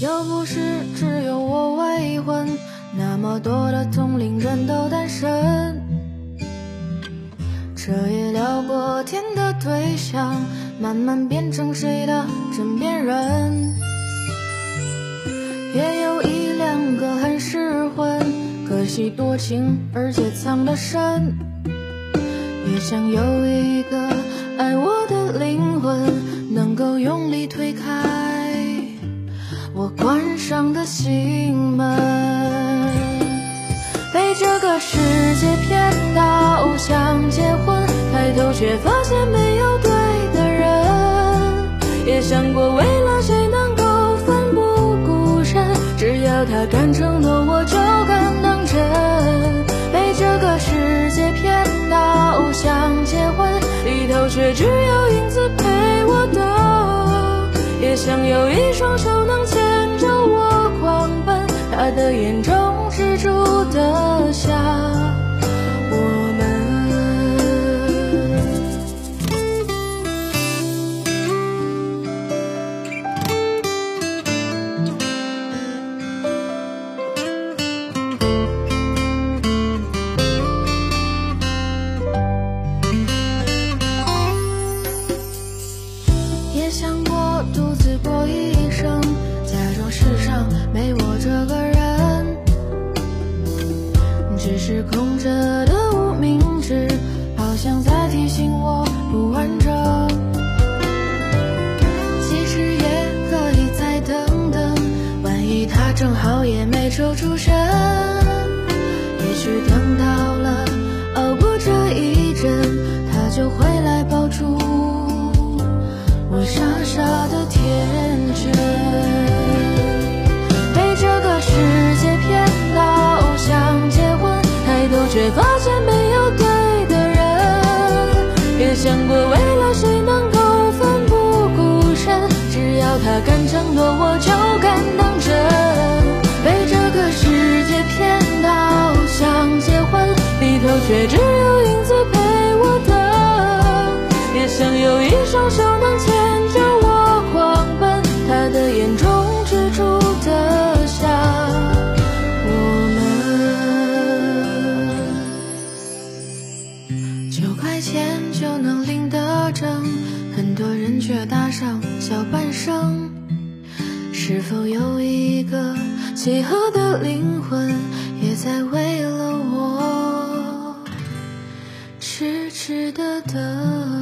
又不是只有我未婚，那么多的同龄人都单身。彻夜聊过天的对象，慢慢变成谁的枕边人。也有一两个很适婚，可惜多情而且藏得深。也想有一个的心门。被这个世界骗到想结婚，抬头却发现没有对的人。也想过为了谁能够奋不顾身，只要他敢承诺，我就敢当真。被这个世界骗到想结婚，里头却只有他的眼中只住的笑只是空着的无名指，好像在提醒我不完整。其实也可以再等等，万一他正好也没抽出身。也许等到了，熬过这一阵，他就会来抱住我傻傻的甜想过为了谁能够奋不顾身，只要他敢承诺，我就敢当真。九块钱就能领得证，很多人却搭上小半生。是否有一个契合的灵魂，也在为了我痴痴的等？